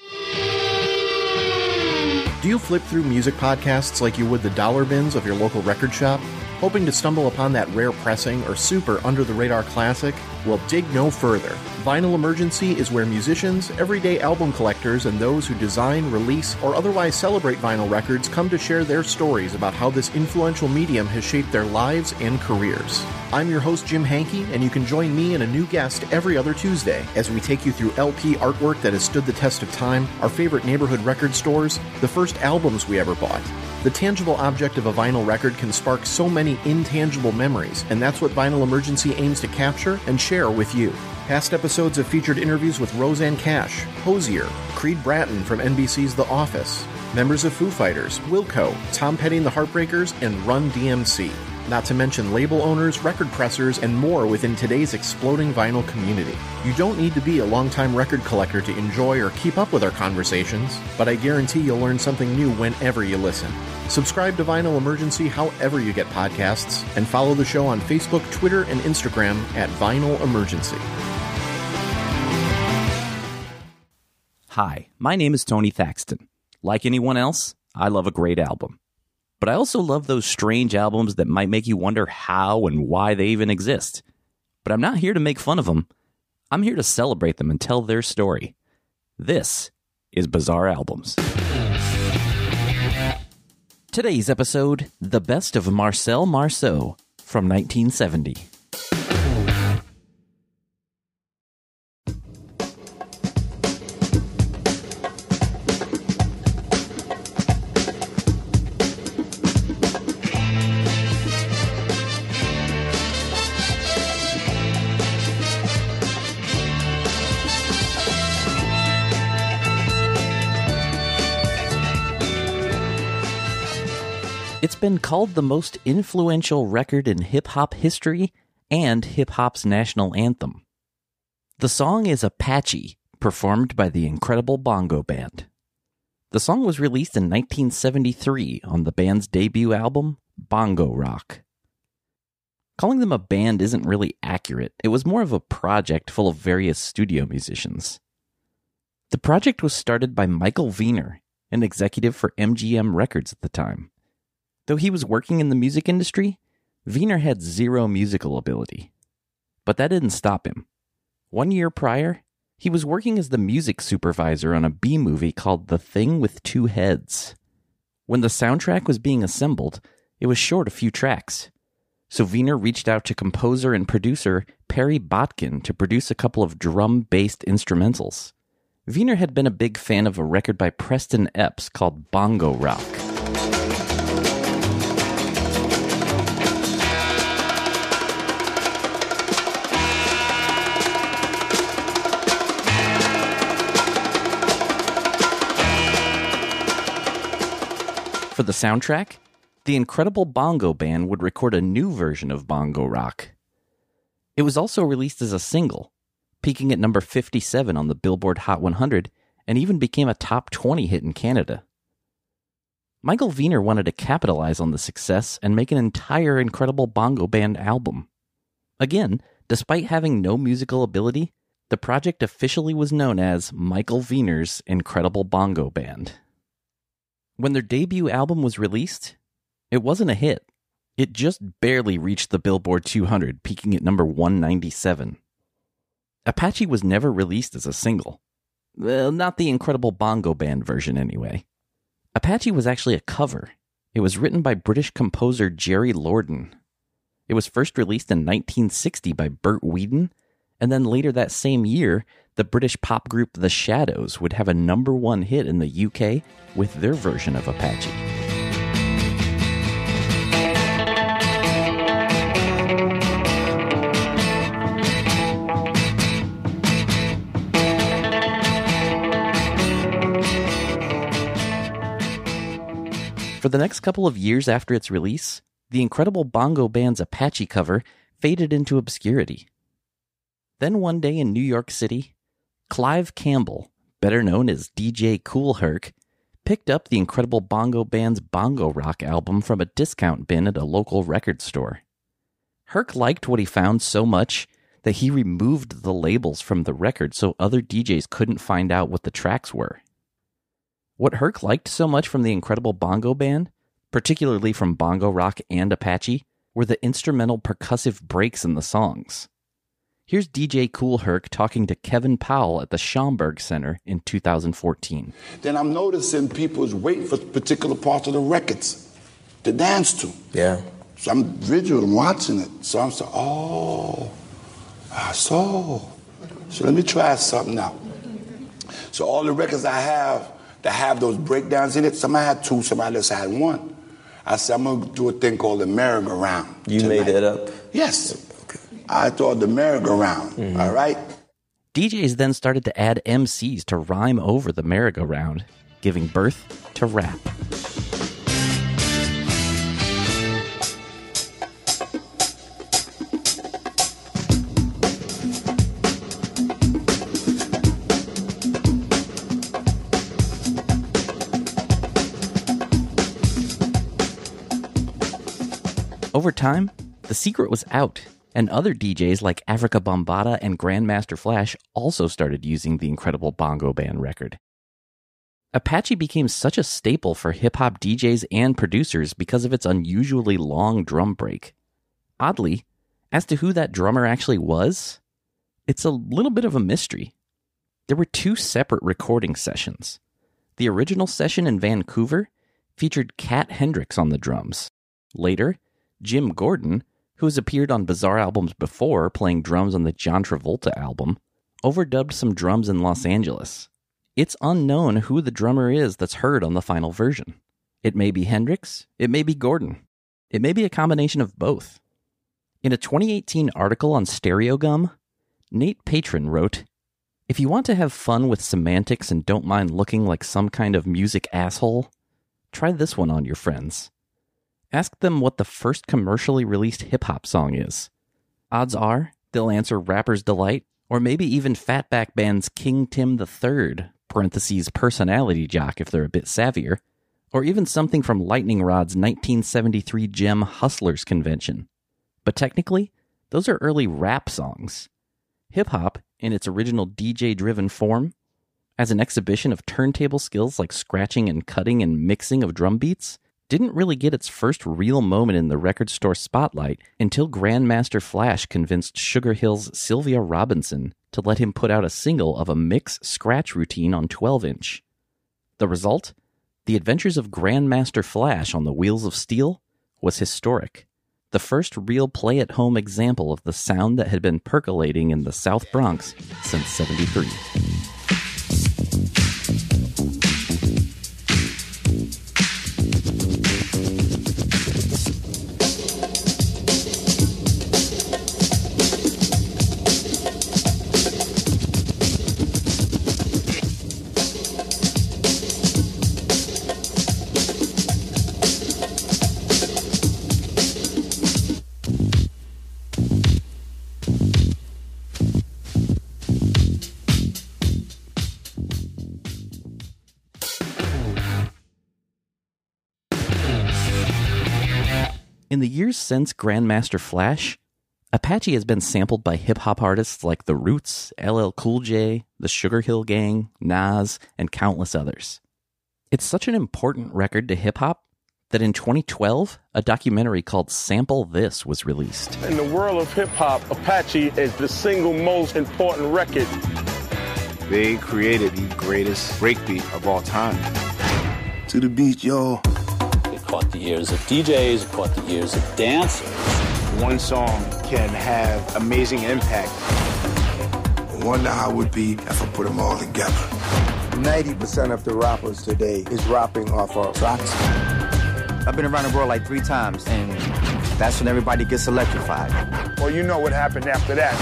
Yeah. You flip through music podcasts like you would the dollar bins of your local record shop? Hoping to stumble upon that rare pressing or super under the radar classic? Well, dig no further. Vinyl Emergency is where musicians, everyday album collectors, and those who design, release, or otherwise celebrate vinyl records come to share their stories about how this influential medium has shaped their lives and careers. I'm your host, Jim Hankey, and you can join me and a new guest every other Tuesday as we take you through LP artwork that has stood the test of time, our favorite neighborhood record stores, the first albums we ever bought. The tangible object of a vinyl record can spark so many intangible memories, and that's what Vinyl Emergency aims to capture and share with you. Past episodes have featured interviews with Rosanne Cash, Hozier, Creed Bratton from NBC's The Office, members of Foo Fighters, Wilco, Tom Petty and the Heartbreakers, and Run DMC. Not to mention label owners, record pressers, and more within today's exploding vinyl community. You don't need to be a longtime record collector to enjoy or keep up with our conversations, but I guarantee you'll learn something new whenever you listen. Subscribe to Vinyl Emergency however you get podcasts, and follow the show on Facebook, Twitter, and Instagram at Vinyl Emergency. Hi, my name is Tony Thaxton. Like anyone else, I love a great album. But I also love those strange albums that might make you wonder how and why they even exist. But I'm not here to make fun of them. I'm here to celebrate them and tell their story. This is Bizarre Albums. Today's episode The Best of Marcel Marceau from 1970. Been called the most influential record in hip hop history and hip hop's national anthem. The song is Apache, performed by the Incredible Bongo Band. The song was released in 1973 on the band's debut album, Bongo Rock. Calling them a band isn't really accurate. It was more of a project full of various studio musicians. The project was started by Michael Wiener, an executive for MGM Records at the time. Though he was working in the music industry, Wiener had zero musical ability. But that didn't stop him. One year prior, he was working as the music supervisor on a B movie called The Thing with Two Heads. When the soundtrack was being assembled, it was short a few tracks. So Wiener reached out to composer and producer Perry Botkin to produce a couple of drum based instrumentals. Wiener had been a big fan of a record by Preston Epps called Bongo Rock. For the soundtrack, the Incredible Bongo Band would record a new version of Bongo Rock. It was also released as a single, peaking at number 57 on the Billboard Hot 100 and even became a top 20 hit in Canada. Michael Wiener wanted to capitalize on the success and make an entire Incredible Bongo Band album. Again, despite having no musical ability, the project officially was known as Michael Wiener's Incredible Bongo Band. When their debut album was released, it wasn't a hit. It just barely reached the Billboard 200, peaking at number 197. Apache was never released as a single. Well, not the incredible bongo band version, anyway. Apache was actually a cover. It was written by British composer Jerry Lordan. It was first released in 1960 by Bert Weedon, and then later that same year, the British pop group The Shadows would have a number one hit in the UK with their version of Apache. For the next couple of years after its release, the incredible bongo band's Apache cover faded into obscurity. Then one day in New York City, Clive Campbell, better known as DJ Kool Herc, picked up the incredible bongo band's bongo rock album from a discount bin at a local record store. Herc liked what he found so much that he removed the labels from the record so other DJs couldn't find out what the tracks were. What Herc liked so much from the incredible bongo band, particularly from bongo rock and Apache, were the instrumental percussive breaks in the songs. Here's DJ Kool Herc talking to Kevin Powell at the Schomburg Center in 2014. Then I'm noticing people's waiting for particular parts of the records to dance to. Yeah. So I'm visual, I'm watching it. So I'm saying, oh, I saw. So let me try something out. So all the records I have that have those breakdowns in it, some I had two, some I just had one. I said, I'm gonna do a thing called the merry-go-round. You tonight. made that up? Yes. I thought the merry-go-round, Mm-hmm. all right? DJs then started to add MCs to rhyme over the merry-go-round, giving birth to rap. Over time, the secret was out, and other DJs like Afrika Bambaataa and Grandmaster Flash also started using the incredible Bongo Band record. Apache became such a staple for hip hop DJs and producers because of its unusually long drum break. Oddly, as to who that drummer actually was, it's a little bit of a mystery. There were two separate recording sessions. The original session in Vancouver featured Cat Hendricks on the drums. Later, Jim Gordon, who has appeared on Bizarre albums before playing drums on the John Travolta album, overdubbed some drums in Los Angeles. It's unknown who the drummer is that's heard on the final version. It may be Hendrix, it may be Gordon, it may be a combination of both. In a 2018 article on Stereogum, Nate Patrin wrote If you want to have fun with semantics and don't mind looking like some kind of music asshole, try this one on your friends. Ask them what the first commercially released hip hop song is. Odds are they'll answer Rapper's Delight, or maybe even Fatback Band's King Tim III, parentheses personality jock if they're a bit savvier, or even something from Lightning Rod's 1973 gem Hustlers Convention. But technically, those are early rap songs. Hip hop, in its original DJ driven form, as an exhibition of turntable skills like scratching and cutting and mixing of drum beats, didn't really get its first real moment in the record store spotlight until Grandmaster Flash convinced Sugar Hill's Sylvia Robinson to let him put out a single of a mix scratch routine on 12 inch. The result? The Adventures of Grandmaster Flash on the Wheels of Steel was historic. The first real play at home example of the sound that had been percolating in the South Bronx since 73. In the years since Grandmaster Flash, Apache has been sampled by hip hop artists like The Roots, LL Cool J, The Sugar Hill Gang, Nas, and countless others. It's such an important record to hip hop that in 2012, a documentary called Sample This was released. In the world of hip hop, Apache is the single most important record. They created the greatest breakbeat of all time. To the beat, y'all. It caught the ears of DJs, it caught the ears of dancers. One song can have amazing impact. I wonder how it would be if I put them all together. 90% of the rappers today is rapping off our tracks. I've been around the world like three times, and that's when everybody gets electrified. Well, you know what happened after that.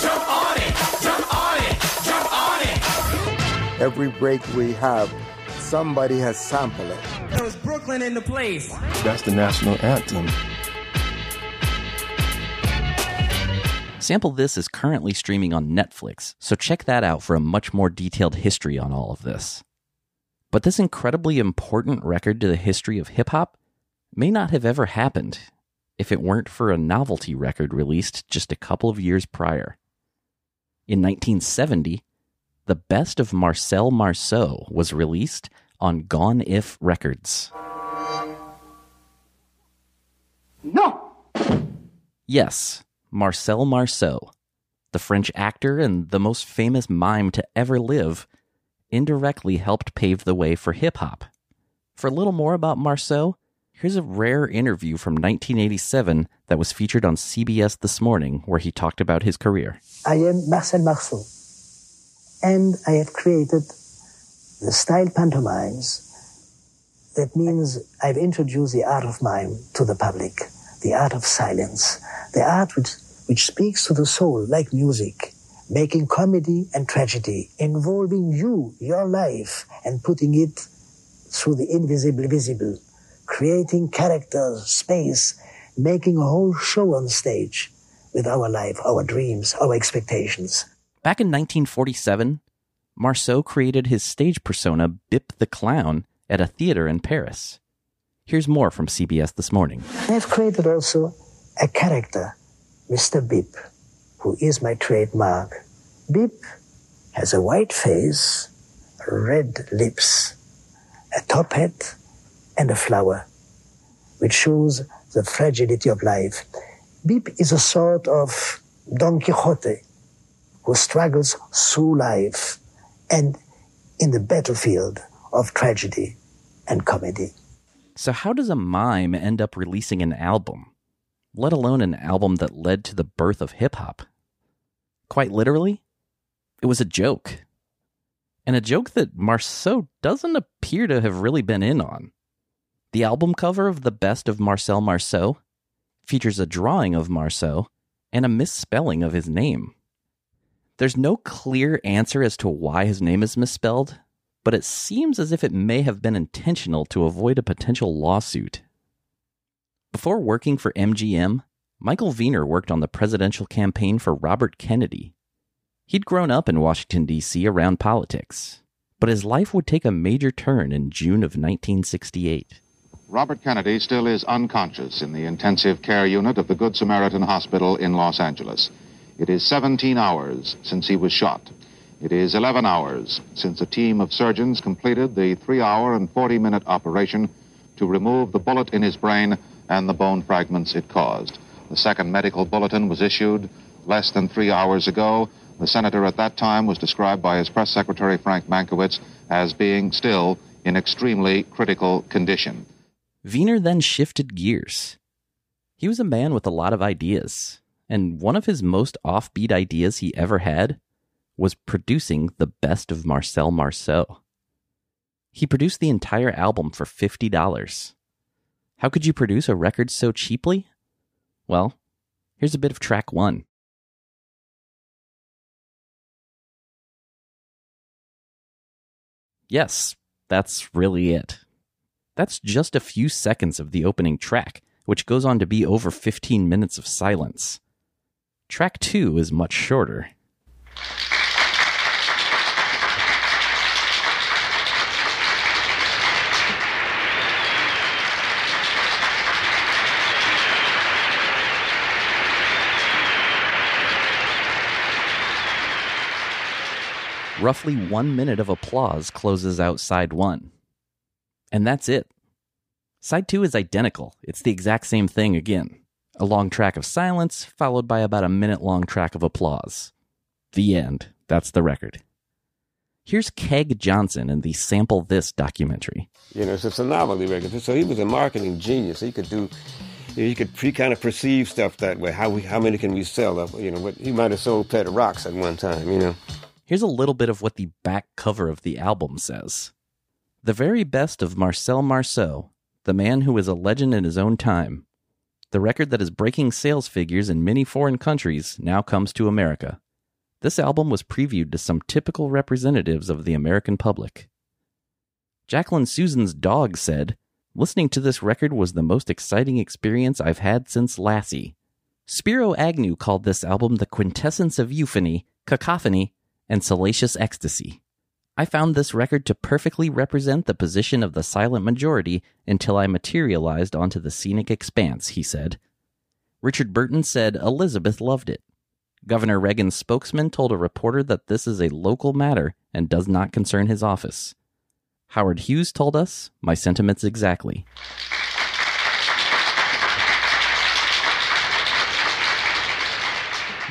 Jump on it, jump on it, jump on it. Every break we have, somebody has sampled it. There was Brooklyn in the place. That's the national anthem. Sample This is currently streaming on Netflix, so check that out for a much more detailed history on all of this. But this incredibly important record to the history of hip hop may not have ever happened if it weren't for a novelty record released just a couple of years prior. In 1970, the best of Marcel Marceau was released on Gone If Records. No! Yes, Marcel Marceau, the French actor and the most famous mime to ever live, indirectly helped pave the way for hip hop. For a little more about Marceau, here's a rare interview from 1987 that was featured on CBS This Morning where he talked about his career. I am Marcel Marceau, and I have created the style pantomimes. That means I've introduced the art of mime to the public, the art of silence, the art which, which speaks to the soul like music, making comedy and tragedy, involving you, your life, and putting it through the invisible visible, creating characters, space, making a whole show on stage with our life, our dreams, our expectations. Back in 1947, Marceau created his stage persona Bip the Clown at a theater in Paris. Here's more from CBS This Morning. I've created also a character, Mr. Bip, who is my trademark. Bip has a white face, red lips, a top hat, and a flower, which shows the fragility of life. Bip is a sort of Don Quixote who struggles through life and in the battlefield of tragedy and comedy. So, how does a mime end up releasing an album, let alone an album that led to the birth of hip hop? Quite literally, it was a joke. And a joke that Marceau doesn't appear to have really been in on. The album cover of The Best of Marcel Marceau features a drawing of Marceau and a misspelling of his name. There's no clear answer as to why his name is misspelled, but it seems as if it may have been intentional to avoid a potential lawsuit. Before working for MGM, Michael Wiener worked on the presidential campaign for Robert Kennedy. He'd grown up in Washington, D.C. around politics, but his life would take a major turn in June of 1968. Robert Kennedy still is unconscious in the intensive care unit of the Good Samaritan Hospital in Los Angeles. It is 17 hours since he was shot. It is 11 hours since a team of surgeons completed the three hour and 40 minute operation to remove the bullet in his brain and the bone fragments it caused. The second medical bulletin was issued less than three hours ago. The senator at that time was described by his press secretary, Frank Mankiewicz, as being still in extremely critical condition. Wiener then shifted gears. He was a man with a lot of ideas, and one of his most offbeat ideas he ever had was producing the best of Marcel Marceau. He produced the entire album for $50. How could you produce a record so cheaply? Well, here's a bit of track one. Yes, that's really it. That's just a few seconds of the opening track, which goes on to be over 15 minutes of silence. Track 2 is much shorter. Roughly one minute of applause closes out side one. And that's it. Side two is identical. It's the exact same thing again. A long track of silence, followed by about a minute long track of applause. The end. That's the record. Here's Keg Johnson in the Sample This documentary. You know, it's a novelty record. So he was a marketing genius. He could do, he could he kind of perceive stuff that way. How we, how many can we sell? You know, what he might have sold pet rocks at one time. You know. Here's a little bit of what the back cover of the album says. The very best of Marcel Marceau, the man who is a legend in his own time. The record that is breaking sales figures in many foreign countries now comes to America. This album was previewed to some typical representatives of the American public. Jacqueline Susann's dog said, Listening to this record was the most exciting experience I've had since Lassie. Spiro Agnew called this album the quintessence of euphony, cacophony, and salacious ecstasy. I found this record to perfectly represent the position of the silent majority until I materialized onto the scenic expanse, he said. Richard Burton said Elizabeth loved it. Governor Reagan's spokesman told a reporter that this is a local matter and does not concern his office. Howard Hughes told us, My sentiments exactly.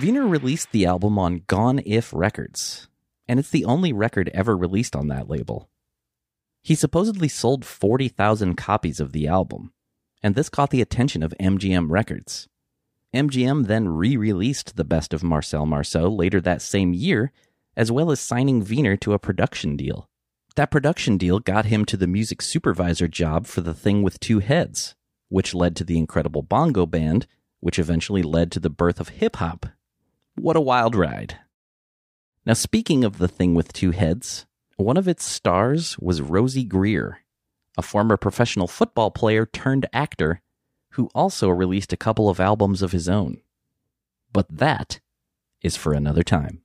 Wiener released the album on Gone If Records, and it's the only record ever released on that label. He supposedly sold 40,000 copies of the album, and this caught the attention of MGM Records. MGM then re released The Best of Marcel Marceau later that same year, as well as signing Wiener to a production deal. That production deal got him to the music supervisor job for The Thing with Two Heads, which led to the incredible bongo band, which eventually led to the birth of hip hop. What a wild ride. Now, speaking of The Thing with Two Heads, one of its stars was Rosey Grier, a former professional football player turned actor who also released a couple of albums of his own. But that is for another time.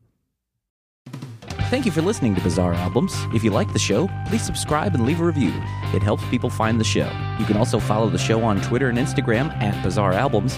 Thank you for listening to Bizarre Albums. If you like the show, please subscribe and leave a review. It helps people find the show. You can also follow the show on Twitter and Instagram at Bizarre Albums,